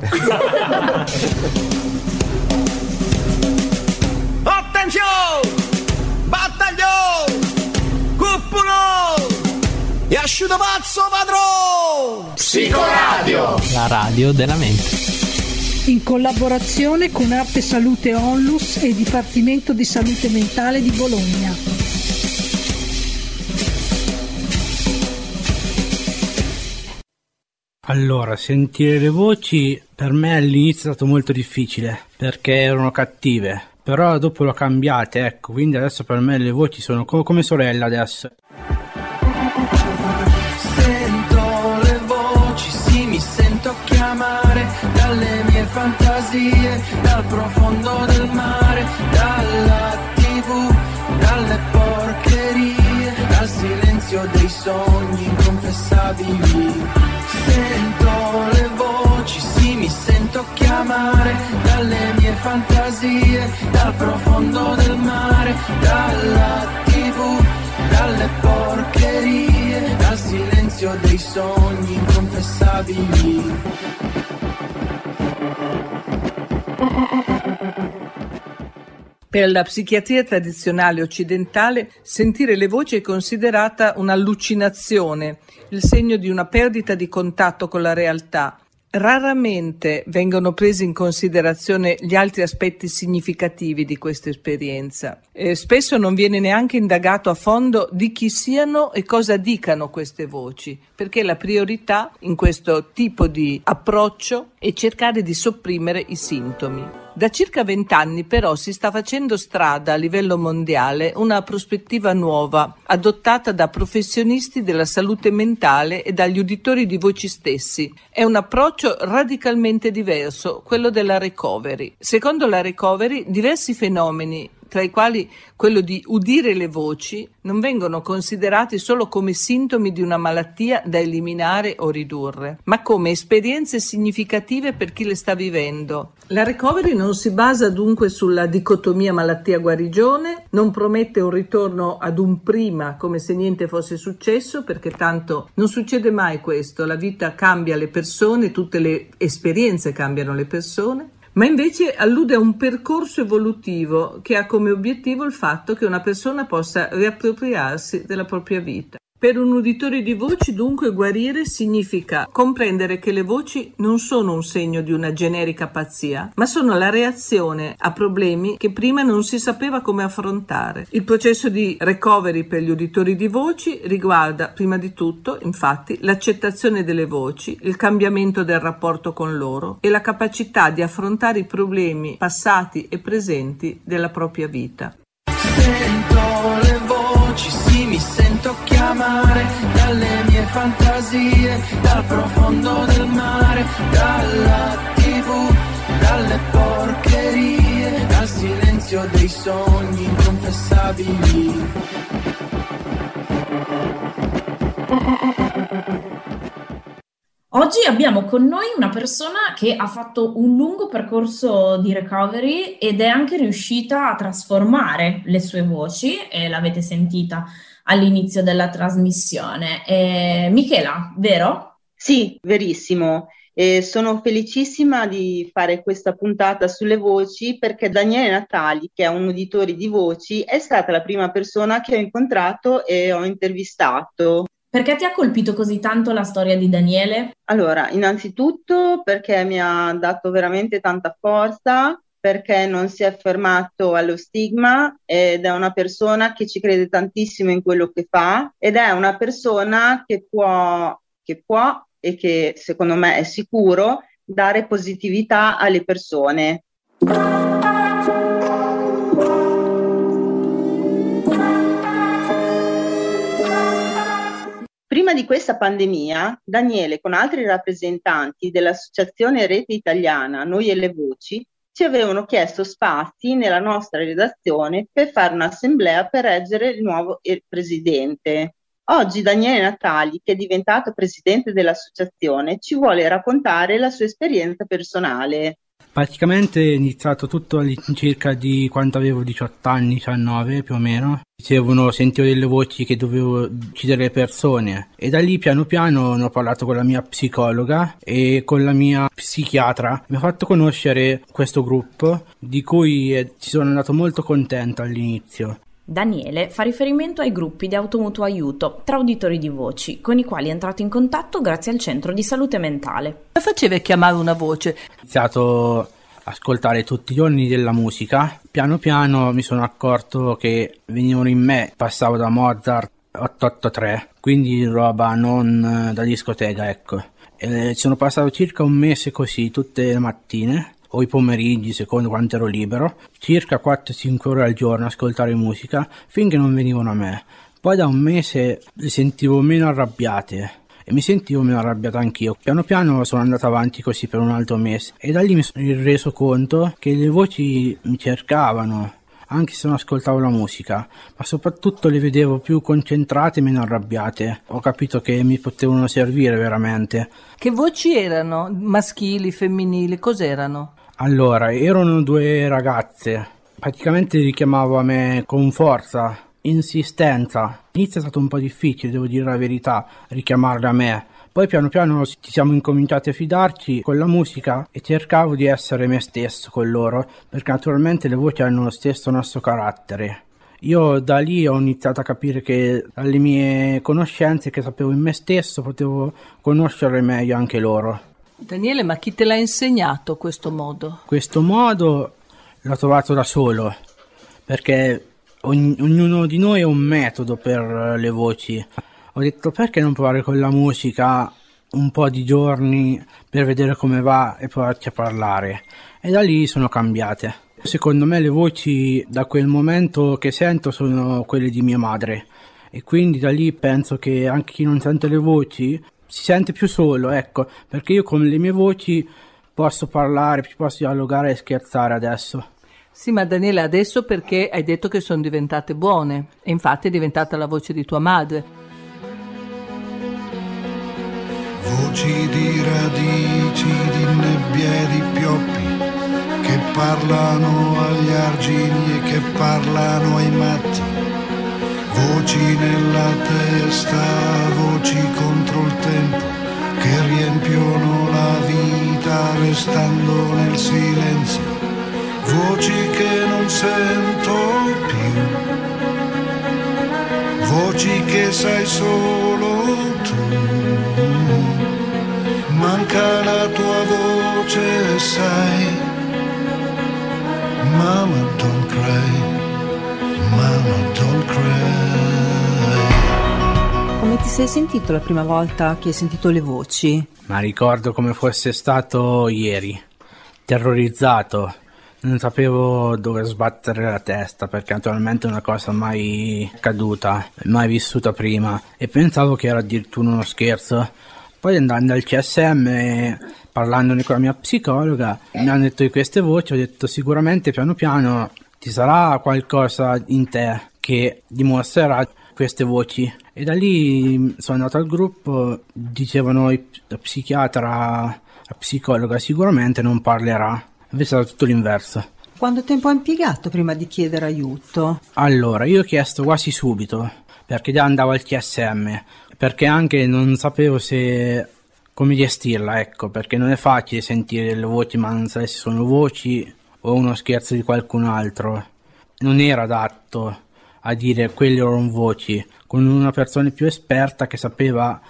Attenzione! Battaglio! Cuppulo! E asciuto pazzo padrone! Psicoradio! La radio della mente. In collaborazione con Arte Salute Onlus e Dipartimento di Salute Mentale di Bologna. Allora, sentire le voci per me all'inizio è stato molto difficile perché erano cattive, però dopo l'ho cambiate, ecco, quindi adesso per me le voci sono co- come sorella adesso. Sento le voci, sì, mi sento chiamare dalle mie fantasie, dal profondo del mare, dalla tv, dalle porcherie, dal silenzio dei sogni inconfessabili. Fantasie, dal profondo del mare, dalla tv, dalle porcherie, dal silenzio dei sogni inconfessabili. Per la psichiatria tradizionale occidentale, sentire le voci è considerata un'allucinazione, il segno di una perdita di contatto con la realtà. Raramente vengono presi in considerazione gli altri aspetti significativi di questa esperienza. E spesso non viene neanche indagato a fondo di chi siano e cosa dicano queste voci, perché la priorità in questo tipo di approccio è cercare di sopprimere i sintomi. Da circa vent'anni però si sta facendo strada a livello mondiale una prospettiva nuova, adottata da professionisti della salute mentale e dagli uditori di voci stessi. È un approccio radicalmente diverso, quello della recovery. Secondo la recovery, diversi fenomeni tra i quali quello di udire le voci, non vengono considerati solo come sintomi di una malattia da eliminare o ridurre, ma come esperienze significative per chi le sta vivendo. La recovery non si basa dunque sulla dicotomia malattia-guarigione, non promette un ritorno ad un prima come se niente fosse successo, perché tanto non succede mai questo, la vita cambia le persone, tutte le esperienze cambiano le persone ma invece allude a un percorso evolutivo che ha come obiettivo il fatto che una persona possa riappropriarsi della propria vita. Per un uditore di voci dunque guarire significa comprendere che le voci non sono un segno di una generica pazzia, ma sono la reazione a problemi che prima non si sapeva come affrontare. Il processo di recovery per gli uditori di voci riguarda prima di tutto, infatti, l'accettazione delle voci, il cambiamento del rapporto con loro e la capacità di affrontare i problemi passati e presenti della propria vita. Sento le voci, sì, mi sento chiamare dalle mie fantasie, dal profondo del mare, dalla tv, dalle porcherie, dal silenzio dei sogni inconfessabili. Oggi abbiamo con noi una persona che ha fatto un lungo percorso di recovery ed è anche riuscita a trasformare le sue voci, e l'avete sentita all'inizio della trasmissione. Eh, Michela, vero? Sì, verissimo. E sono felicissima di fare questa puntata sulle voci perché Daniele Natali, che è un uditore di voci, è stata la prima persona che ho incontrato e ho intervistato. Perché ti ha colpito così tanto la storia di Daniele? Allora, innanzitutto perché mi ha dato veramente tanta forza, perché non si è fermato allo stigma ed è una persona che ci crede tantissimo in quello che fa ed è una persona che può, che può e che secondo me è sicuro dare positività alle persone. Prima di questa pandemia, Daniele con altri rappresentanti dell'Associazione Rete Italiana Noi e le Voci ci avevano chiesto spazi nella nostra redazione per fare un'assemblea per eleggere il nuovo presidente. Oggi Daniele Natali, che è diventato presidente dell'associazione, ci vuole raccontare la sua esperienza personale. Praticamente è iniziato tutto all'incirca di quando avevo 18 anni, 19 più o meno. Dicevano, sentivo delle voci che dovevo uccidere le persone e da lì piano piano ne ho parlato con la mia psicologa e con la mia psichiatra. Mi ha fatto conoscere questo gruppo di cui eh, ci sono andato molto contento all'inizio. Daniele fa riferimento ai gruppi di automutuo aiuto tra uditori di voci, con i quali è entrato in contatto grazie al centro di salute mentale. Come faceva a chiamare una voce? Ho iniziato a ascoltare tutti i giorni della musica. Piano piano mi sono accorto che venivano in me, passavo da Mozart 883, quindi roba non eh, da discoteca, ecco. E sono passato circa un mese così, tutte le mattine o i pomeriggi, secondo quanto ero libero, circa 4-5 ore al giorno ascoltare musica finché non venivano a me. Poi da un mese le sentivo meno arrabbiate e mi sentivo meno arrabbiato anch'io. Piano piano sono andato avanti così per un altro mese e da lì mi sono reso conto che le voci mi cercavano anche se non ascoltavo la musica, ma soprattutto le vedevo più concentrate e meno arrabbiate. Ho capito che mi potevano servire veramente. Che voci erano? Maschili, femminili, cos'erano? Allora, erano due ragazze. Praticamente richiamavo a me con forza, insistenza. All'inizio è stato un po' difficile, devo dire la verità, richiamarle a me. Poi piano piano ci siamo incominciati a fidarci con la musica e cercavo di essere me stesso con loro, perché naturalmente le voci hanno lo stesso nostro carattere. Io da lì ho iniziato a capire che dalle mie conoscenze che sapevo in me stesso potevo conoscere meglio anche loro. Daniele, ma chi te l'ha insegnato questo modo? Questo modo l'ho trovato da solo, perché ogn- ognuno di noi ha un metodo per le voci. Ho detto perché non provare con la musica un po' di giorni per vedere come va e provarci a parlare. E da lì sono cambiate. Secondo me le voci da quel momento che sento sono quelle di mia madre e quindi da lì penso che anche chi non sente le voci si sente più solo, ecco, perché io con le mie voci posso parlare, posso dialogare e scherzare adesso. Sì, ma Daniele, adesso perché hai detto che sono diventate buone e infatti è diventata la voce di tua madre. Voci di radici, di nebbie, di pioppi che parlano agli argini e che parlano ai matti voci nella testa, voci contro il tempo che riempiono la vita restando nel silenzio, voci che non sento più, voci che sai solo tu. Manca la tua voce, sai, Mama, don't cry. Mama, don't cry. Come ti sei sentito la prima volta che hai sentito le voci? Ma ricordo come fosse stato ieri, terrorizzato. Non sapevo dove sbattere la testa perché naturalmente è una cosa mai accaduta, mai vissuta prima e pensavo che era addirittura uno scherzo. Poi andando al CSM e parlandone con la mia psicologa mi hanno detto di queste voci, ho detto sicuramente piano piano ci sarà qualcosa in te che dimostrerà queste voci. E da lì sono andato al gruppo, dicevano il psichiatra, la psicologa sicuramente non parlerà. Invece era tutto l'inverso. Quanto tempo hai impiegato prima di chiedere aiuto? Allora, io ho chiesto quasi subito, perché già andavo al CSM, perché anche non sapevo se come gestirla, ecco, perché non è facile sentire le voci, ma non sai se sono voci o uno scherzo di qualcun altro. Non era adatto a dire quelle erano voci, con una persona più esperta che sapeva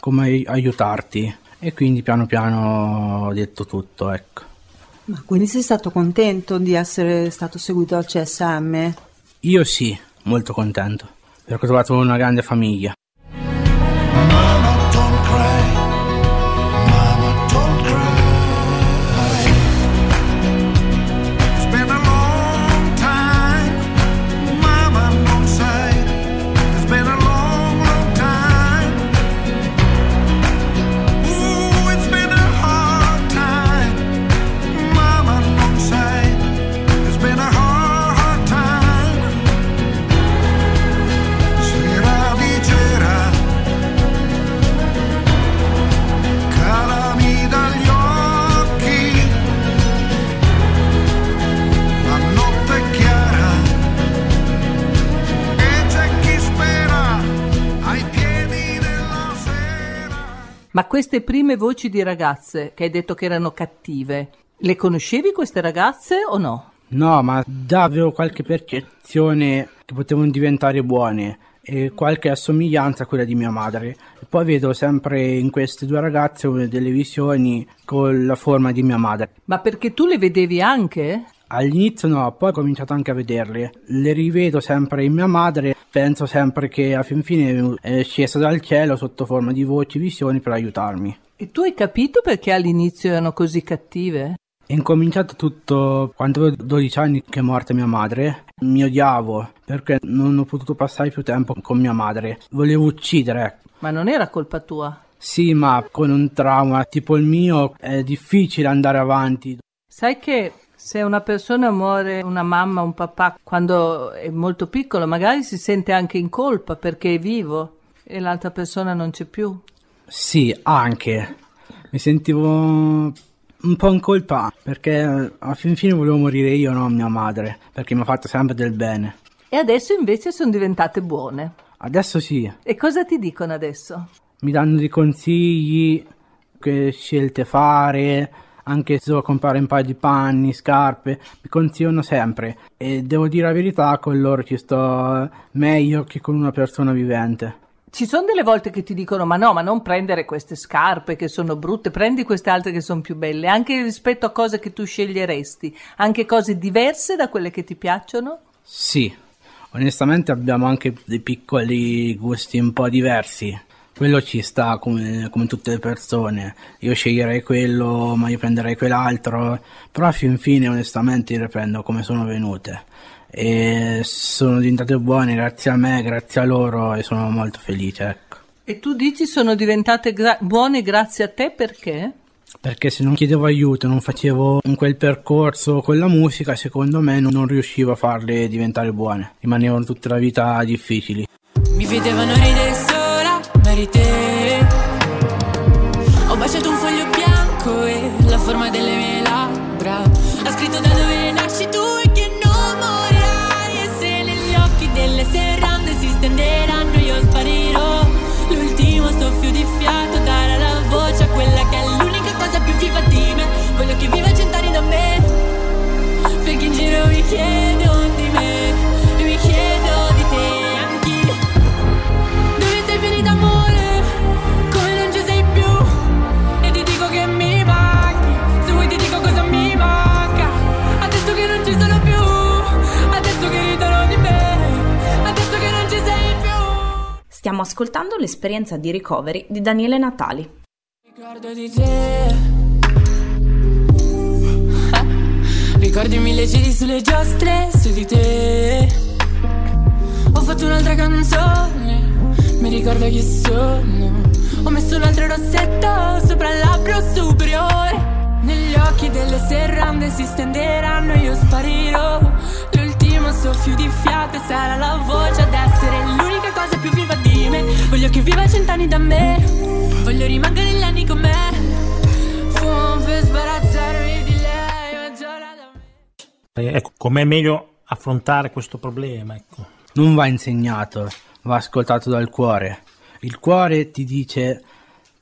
come aiutarti. E quindi piano piano ho detto tutto, ecco. Ma quindi sei stato contento di essere stato seguito al CSM? Io sì, molto contento, perché ho trovato una grande famiglia. Queste prime voci di ragazze che hai detto che erano cattive, le conoscevi queste ragazze o no? No, ma già avevo qualche percezione che potevano diventare buone e qualche assomiglianza a quella di mia madre. E poi vedo sempre in queste due ragazze delle visioni con la forma di mia madre. Ma perché tu le vedevi anche? All'inizio no, poi ho cominciato anche a vederle. Le rivedo sempre in mia madre, penso sempre che a fin fine è scesa dal cielo sotto forma di voci, visioni per aiutarmi. E tu hai capito perché all'inizio erano così cattive? È incominciato tutto quando avevo 12 anni che è morta mia madre. Mi odiavo perché non ho potuto passare più tempo con mia madre. Volevo uccidere. Ma non era colpa tua. Sì, ma con un trauma tipo il mio è difficile andare avanti. Sai che se una persona muore, una mamma, un papà, quando è molto piccolo, magari si sente anche in colpa perché è vivo e l'altra persona non c'è più. Sì, anche. Mi sentivo un po' in colpa perché alla fin fine volevo morire io, non mia madre, perché mi ha fatto sempre del bene. E adesso invece sono diventate buone. Adesso sì, E cosa ti dicono adesso? mi danno dei consigli, che scelte fare, anche se devo comprare un paio di panni, scarpe, mi consigliano sempre. E devo dire la verità, con loro ci sto meglio che con una persona vivente. Ci sono delle volte che ti dicono: Ma no, ma non prendere queste scarpe che sono brutte, prendi queste altre che sono più belle, anche rispetto a cose che tu sceglieresti, anche cose diverse da quelle che ti piacciono? Sì, onestamente abbiamo anche dei piccoli gusti un po' diversi. Quello ci sta come, come tutte le persone. Io sceglierei quello, ma io prenderei quell'altro. Però a fin fine, onestamente, io le prendo come sono venute. E sono diventate buone grazie a me, grazie a loro e sono molto felice, ecco. E tu dici sono diventate gra- buone grazie a te perché? Perché se non chiedevo aiuto, non facevo in quel percorso con la musica, secondo me non, non riuscivo a farle diventare buone. Rimanevano tutta la vita difficili. Mi vedevano ridere sola, ma eri te. Ho baciato un foglio bianco e la forma delle Stiamo ascoltando l'esperienza di recovery di Daniele Natali. Ricordo di te. Ricordi mille giri sulle giostre Su di te. Ho fatto un'altra canzone Mi ricordo chi sono. Ho messo un altro rossetto Sopra il labbro superiore. Negli occhi delle serrande si stenderanno io sparirò. L'ultimo soffio di fiato sarà la voce ad essere l'unica cosa più viva di me Voglio che viva cent'anni da me Voglio rimanere gli anni con me Fumo per sbarazzarmi di lei da me Eh, Ecco, com'è meglio affrontare questo problema? Ecco. non va insegnato, va ascoltato dal cuore. Il cuore ti dice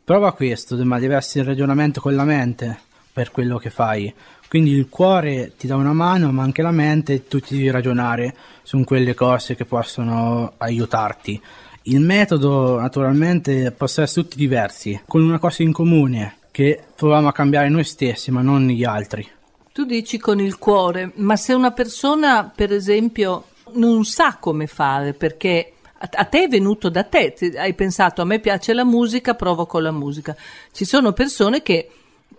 prova questo, ma deve essere il ragionamento con la mente per quello che fai. Quindi il cuore ti dà una mano, ma anche la mente tu ti devi ragionare su quelle cose che possono aiutarti. Il metodo naturalmente possono essere tutti diversi, con una cosa in comune, che proviamo a cambiare noi stessi, ma non gli altri. Tu dici con il cuore, ma se una persona, per esempio, non sa come fare perché a te è venuto da te, hai pensato a me piace la musica, provo con la musica. Ci sono persone che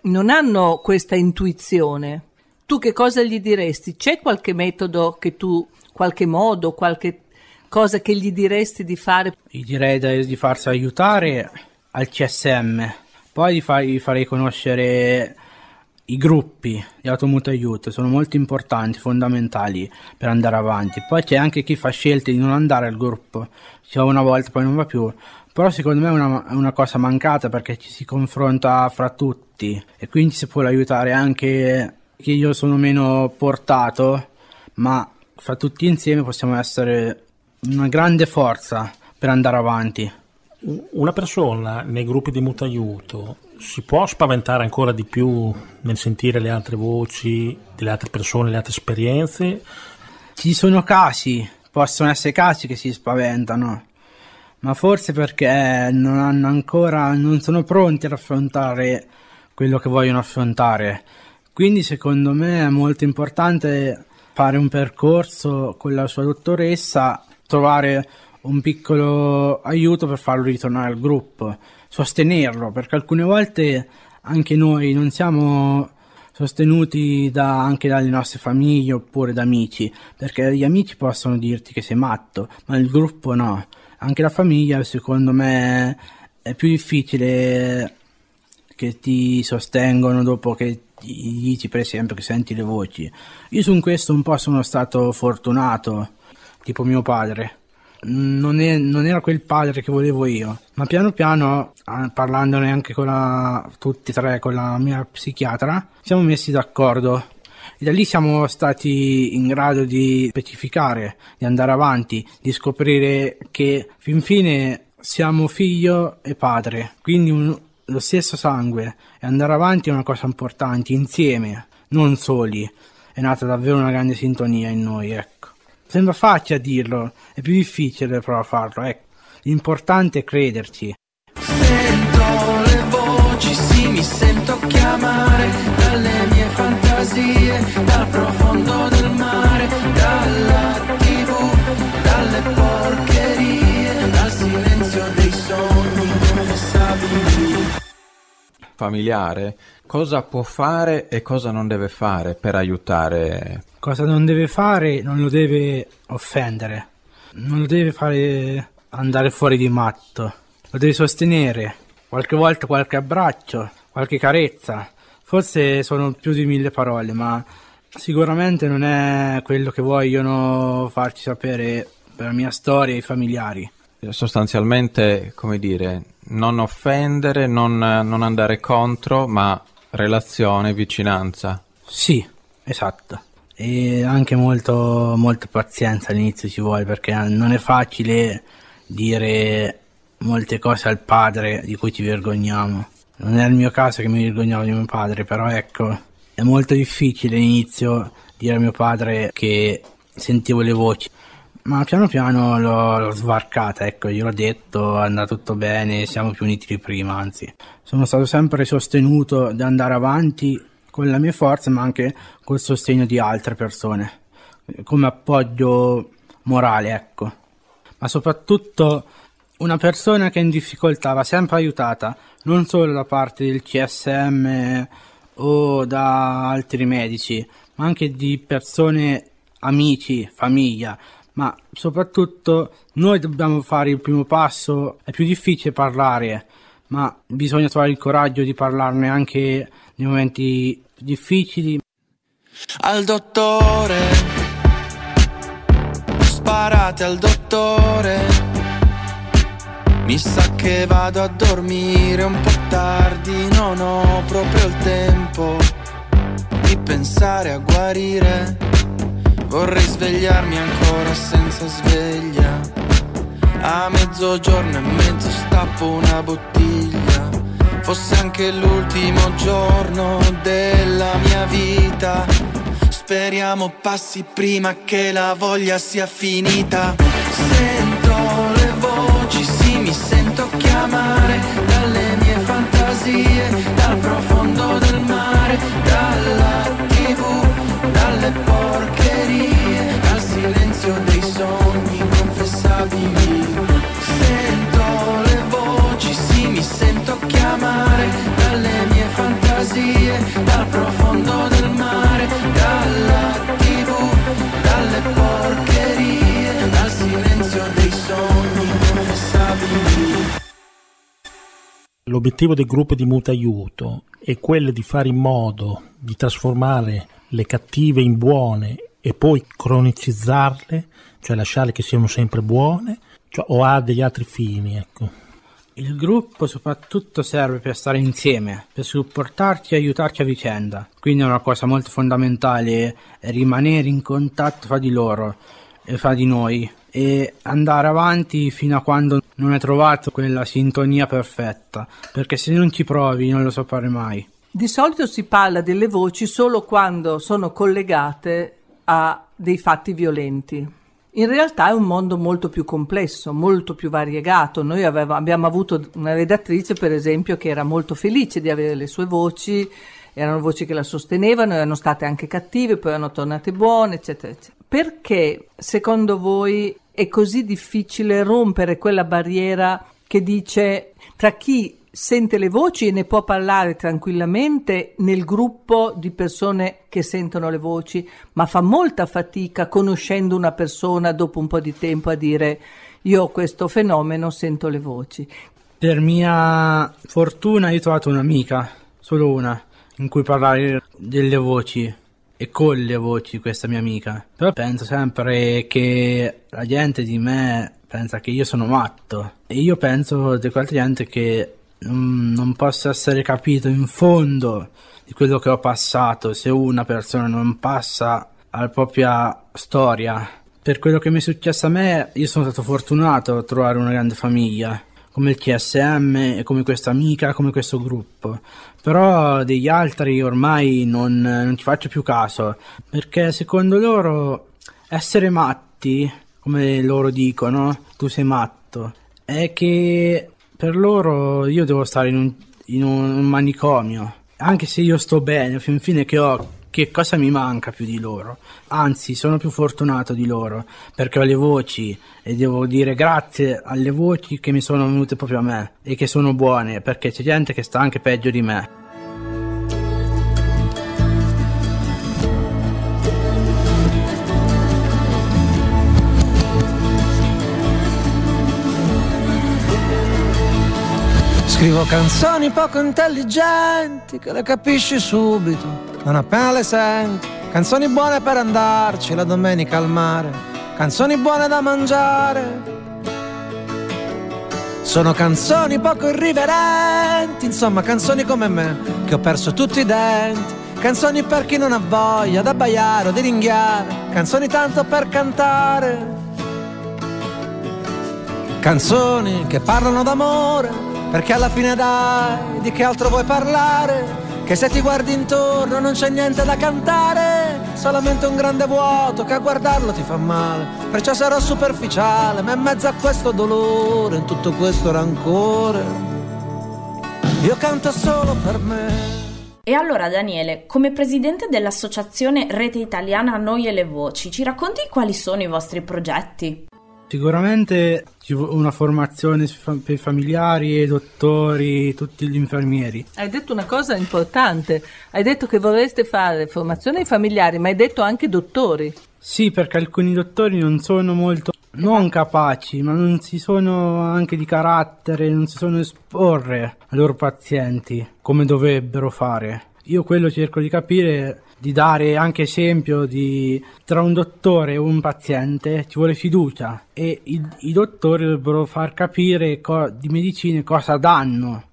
non hanno questa intuizione. Tu che cosa gli diresti? C'è qualche metodo che tu, qualche modo, qualche cosa che gli diresti di fare? Gli direi di farsi aiutare al CSM, poi di fargli farei conoscere i gruppi di automutuo aiuto, sono molto importanti, fondamentali per andare avanti. Poi c'è anche chi fa scelte di non andare al gruppo, ci va una volta poi non va più. Però secondo me è una, una cosa mancata perché ci si confronta fra tutti e quindi si può aiutare anche chi io sono meno portato, ma fra tutti insieme possiamo essere una grande forza per andare avanti. Una persona nei gruppi di mutuo aiuto si può spaventare ancora di più nel sentire le altre voci delle altre persone, le altre esperienze? Ci sono casi, possono essere casi che si spaventano, ma forse perché non hanno ancora, non sono pronti ad affrontare quello che vogliono affrontare. Quindi secondo me è molto importante fare un percorso con la sua dottoressa, trovare un piccolo aiuto per farlo ritornare al gruppo, sostenerlo, perché alcune volte anche noi non siamo sostenuti da, anche dalle nostre famiglie oppure da amici, perché gli amici possono dirti che sei matto, ma il gruppo no. Anche la famiglia, secondo me, è più difficile che ti sostengono dopo che gli dici, per esempio, che senti le voci. Io su questo un po' sono stato fortunato, tipo mio padre non, è, non, era quel padre che volevo io. Ma piano piano, parlandone anche con la, tutti e tre con la mia psichiatra, siamo messi d'accordo. E da lì siamo stati in grado di specificare, di andare avanti, di scoprire che fin fine siamo figlio e padre, quindi un, lo stesso sangue. E andare avanti è una cosa importante, insieme, non soli. È nata davvero una grande sintonia in noi, ecco. Sembra facile a dirlo, è più difficile però farlo, ecco. L'importante è crederci. Sento le voci, sì, mi sento chiamare dalle mie fantasie, dal profondo del mare, dalla tv, dalle porcherie, dal silenzio dei sogni inconfessabili. Familiare, cosa può fare e cosa non deve fare per aiutare? Cosa non deve fare, non lo deve offendere, non lo deve fare andare fuori di matto, lo deve sostenere, qualche volta qualche abbraccio, qualche carezza, forse sono più di mille parole, ma sicuramente non è quello che vogliono farci sapere per la mia storia e i familiari. Sostanzialmente, come dire, non offendere, non, non andare contro, ma relazione, vicinanza. Sì, esatto e anche molto, molta pazienza all'inizio ci vuole perché non è facile dire molte cose al padre di cui ci vergogniamo. Non è il mio caso che mi vergognavo di mio padre, però ecco, è molto difficile all'inizio dire a mio padre che sentivo le voci. Ma piano piano l'ho, l'ho svarcata, ecco, gliel'ho detto, è andato tutto bene, siamo più uniti di prima, anzi. Sono stato sempre sostenuto di andare avanti con la mia forza ma anche col sostegno di altre persone come appoggio morale ecco ma soprattutto una persona che è in difficoltà va sempre aiutata non solo da parte del CSM o da altri medici ma anche di persone amici famiglia ma soprattutto noi dobbiamo fare il primo passo è più difficile parlare ma bisogna trovare il coraggio di parlarne anche nei momenti difficili. Al dottore, sparate al dottore. Mi sa che vado a dormire un po' tardi, non ho proprio il tempo di pensare a guarire. Vorrei svegliarmi ancora senza sveglia. A mezzogiorno e mezzo stappo una bottiglia fosse anche l'ultimo giorno della mia vita. Speriamo passi prima che la voglia sia finita. Sento chiamare dalle mie fantasie, dal profondo del mare, dalla tv, dalle porcherie, dal silenzio dei sogni inconfessabili. Sento le voci, sì, mi sento chiamare dalle mie fantasie, dal profondo del mare, L'obiettivo del gruppo di mutuo aiuto è quello di fare in modo di trasformare le cattive in buone e poi cronicizzarle, cioè lasciarle che siano sempre buone, cioè, o ha degli altri fini, ecco. Il gruppo soprattutto serve per stare insieme, per supportarci e aiutarci a vicenda. Quindi è una cosa molto fondamentale rimanere in contatto fra di loro e fra di noi e andare avanti fino a quando non hai trovato quella sintonia perfetta, perché se non ci provi non lo saprai mai. Di solito si parla delle voci solo quando sono collegate a dei fatti violenti. In realtà è un mondo molto più complesso, molto più variegato. Noi aveva- abbiamo avuto una redattrice, per esempio, che era molto felice di avere le sue voci, erano voci che la sostenevano, erano state anche cattive, poi erano tornate buone, eccetera, eccetera. Perché secondo voi è così difficile rompere quella barriera che dice tra chi sente le voci e ne può parlare tranquillamente nel gruppo di persone che sentono le voci, ma fa molta fatica conoscendo una persona dopo un po' di tempo a dire io ho questo fenomeno, sento le voci. Per mia fortuna io ho trovato un'amica, solo una, in cui parlare delle voci e con le voci questa mia amica. Però penso sempre che la gente di me pensa che io sono matto e io penso di quella gente che non, non possa essere capito in fondo di quello che ho passato se una persona non passa alla propria storia. Per quello che mi è successo a me, io sono stato fortunato a trovare una grande famiglia, come il CSM e come questa amica, come questo gruppo. Però degli altri ormai non, non ci faccio più caso, perché secondo loro essere matti, come loro dicono, tu sei matto, è che per loro io devo stare in un, in un manicomio. Anche se io sto bene, fin fine che ho che cosa mi manca più di loro? Anzi, sono più fortunato di loro perché ho le voci e devo dire grazie alle voci che mi sono venute proprio a me e che sono buone perché c'è gente che sta anche peggio di me. Scrivo canzoni poco intelligenti che le capisci subito, non appena le senti. Canzoni buone per andarci la domenica al mare, canzoni buone da mangiare. Sono canzoni poco irriverenti, insomma canzoni come me, che ho perso tutti i denti. Canzoni per chi non ha voglia d'abbaiare o di ringhiare, canzoni tanto per cantare. Canzoni che parlano d'amore, perché alla fine dai, di che altro vuoi parlare? Che se ti guardi intorno non c'è niente da cantare, solamente un grande vuoto che a guardarlo ti fa male. Perciò sarò superficiale, ma in mezzo a questo dolore, in tutto questo rancore, io canto solo per me. E allora Daniele, come presidente dell'associazione Rete Italiana Noi e le Voci, ci racconti quali sono i vostri progetti? Sicuramente una formazione per i familiari, i dottori, tutti gli infermieri. Hai detto una cosa importante, hai detto che vorreste fare formazione ai familiari, ma hai detto anche dottori. Sì, perché alcuni dottori non sono molto non capaci, ma non si sono anche di carattere, non si sono esporre ai loro pazienti come dovrebbero fare. Io quello cerco di capire, di dare anche esempio di tra un dottore e un paziente ci vuole fiducia e i, i dottori dovrebbero far capire co- di medicine cosa danno.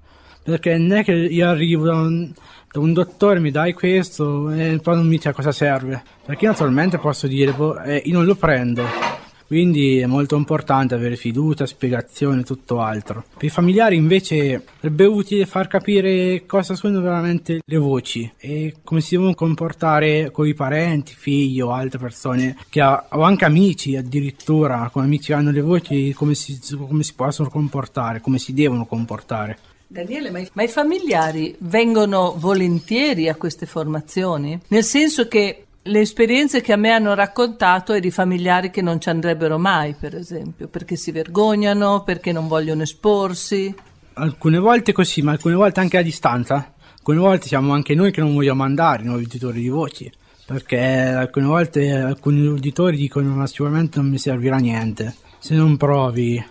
Perché non è che io arrivo da un, da un dottore, mi dai questo e poi non mi dice a cosa serve. Perché naturalmente posso dire, boh, eh, io non lo prendo. Quindi è molto importante avere fiducia, spiegazione e tutto altro. Per i familiari invece sarebbe utile far capire cosa sono veramente le voci e come si devono comportare con i parenti, figli o altre persone che ha, o anche amici addirittura, come amici hanno le voci, come si, come si possono comportare, come si devono comportare. Daniele, ma i, ma i familiari vengono volentieri a queste formazioni? Nel senso che le esperienze che a me hanno raccontato è di familiari che non ci andrebbero mai, per esempio, perché si vergognano, perché non vogliono esporsi. Alcune volte così, ma alcune volte anche a distanza. Alcune volte siamo anche noi che non vogliamo andare, i nuovi uditori di voci. Perché alcune volte alcuni uditori dicono ma sicuramente non mi servirà niente. Se non provi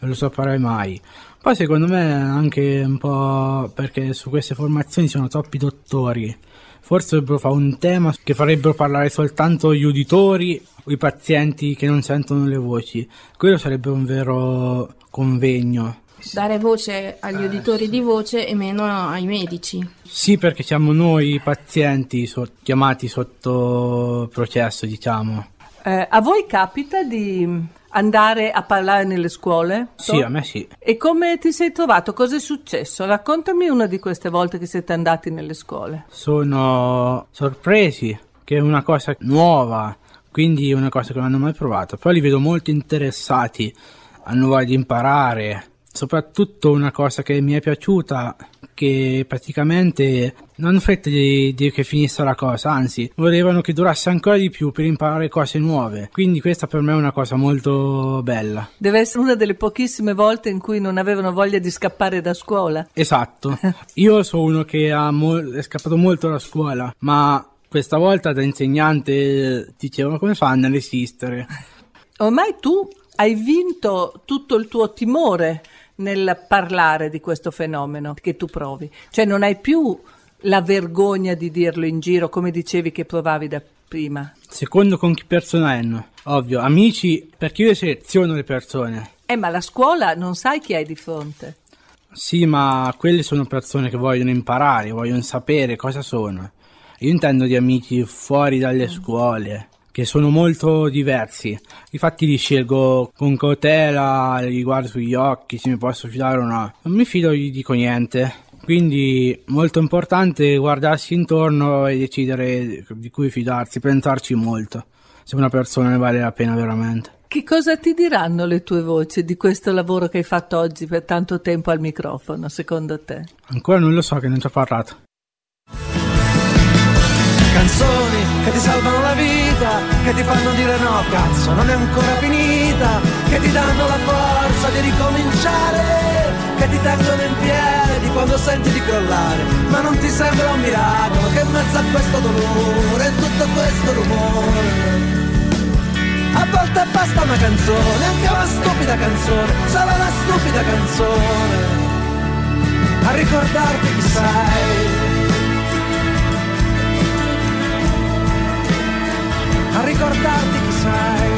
non lo saperai mai. Poi secondo me anche un po' perché su queste formazioni sono troppi dottori. Forse dovrebbero fare un tema che farebbero parlare soltanto gli uditori o i pazienti che non sentono le voci. Quello sarebbe un vero convegno. Dare voce agli uditori di voce e meno ai medici. Sì, perché siamo noi i pazienti so- chiamati sotto processo, diciamo. Eh, a voi capita di andare a parlare nelle scuole? Sì, a me sì. E come ti sei trovato? Cosa è successo? Raccontami una di queste volte che siete andati nelle scuole. Sono sorpresi che è una cosa nuova, quindi una cosa che non hanno mai provato. Poi li vedo molto interessati, hanno voglia di imparare. Soprattutto una cosa che mi è piaciuta, che praticamente non hanno fretta di, di che finisse la cosa, anzi volevano che durasse ancora di più per imparare cose nuove. Quindi questa per me è una cosa molto bella. Deve essere una delle pochissime volte in cui non avevano voglia di scappare da scuola. Esatto, io sono uno che ha mol- è scappato molto da scuola, ma questa volta da insegnante dicevo ma come fanno a resistere? Ormai tu hai vinto tutto il tuo timore nel parlare di questo fenomeno che tu provi. Cioè non hai più la vergogna di dirlo in giro come dicevi che provavi da prima. Secondo con che persone hanno? Ovvio, amici, perché io seleziono le persone. Eh, ma la scuola non sai chi hai di fronte. Sì, ma quelle sono persone che vogliono imparare, vogliono sapere cosa sono. Io intendo di amici fuori dalle scuole, che sono molto diversi. Infatti li scelgo con cautela, li guardo sugli occhi, se mi posso fidare o no. Non mi fido, gli dico niente. Quindi molto importante guardarsi intorno e decidere di cui fidarsi, pensarci molto, se una persona ne vale la pena veramente. Che cosa ti diranno le tue voci di questo lavoro che hai fatto oggi per tanto tempo al microfono, secondo te? Ancora non lo so che non ci ho parlato. Canzoni che ti salvano la vita, che ti fanno dire no, cazzo, non è ancora finita, che ti danno la forza di ricominciare, che ti tengono in piedi quando senti di crollare, ma non ti sembra un miracolo che in mezzo a questo dolore e tutto questo rumore. A volte basta una canzone, anche una stupida canzone, solo una stupida canzone, a ricordarti chi sei. A ricordarti chi sei.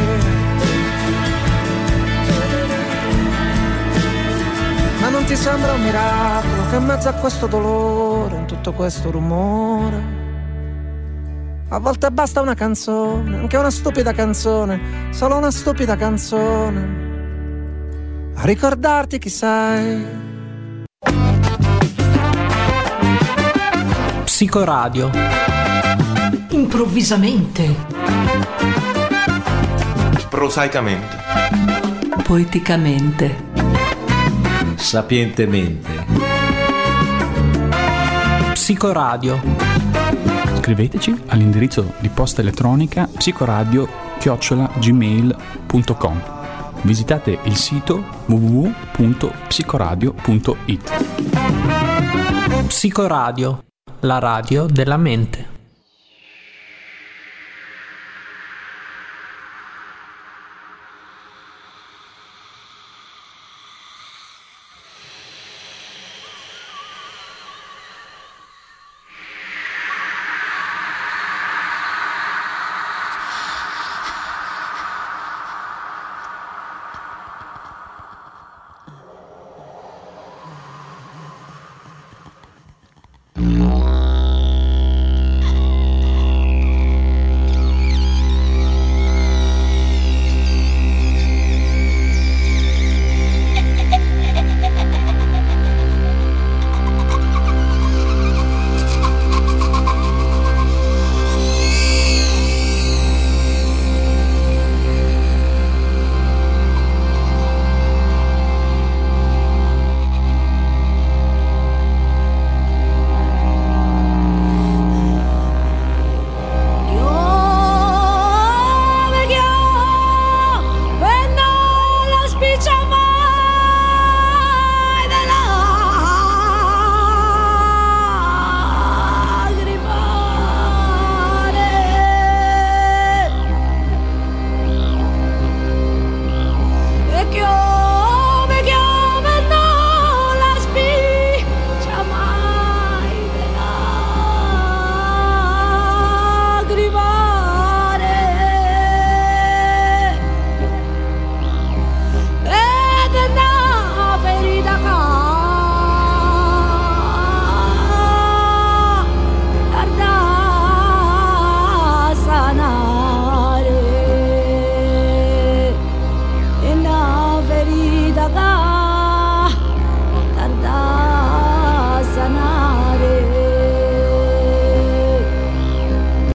Ma non ti sembra un miracolo che in mezzo a questo dolore, in tutto questo rumore, a volte basta una canzone, anche una stupida canzone, solo una stupida canzone, a ricordarti chi sei. Psicoradio. Improvvisamente. Prosaicamente. Poeticamente. Sapientemente. Psicoradio. Scriveteci all'indirizzo di posta elettronica psicoradio-gmail.com Visitate il sito www.psicoradio.it Psicoradio. La radio della mente.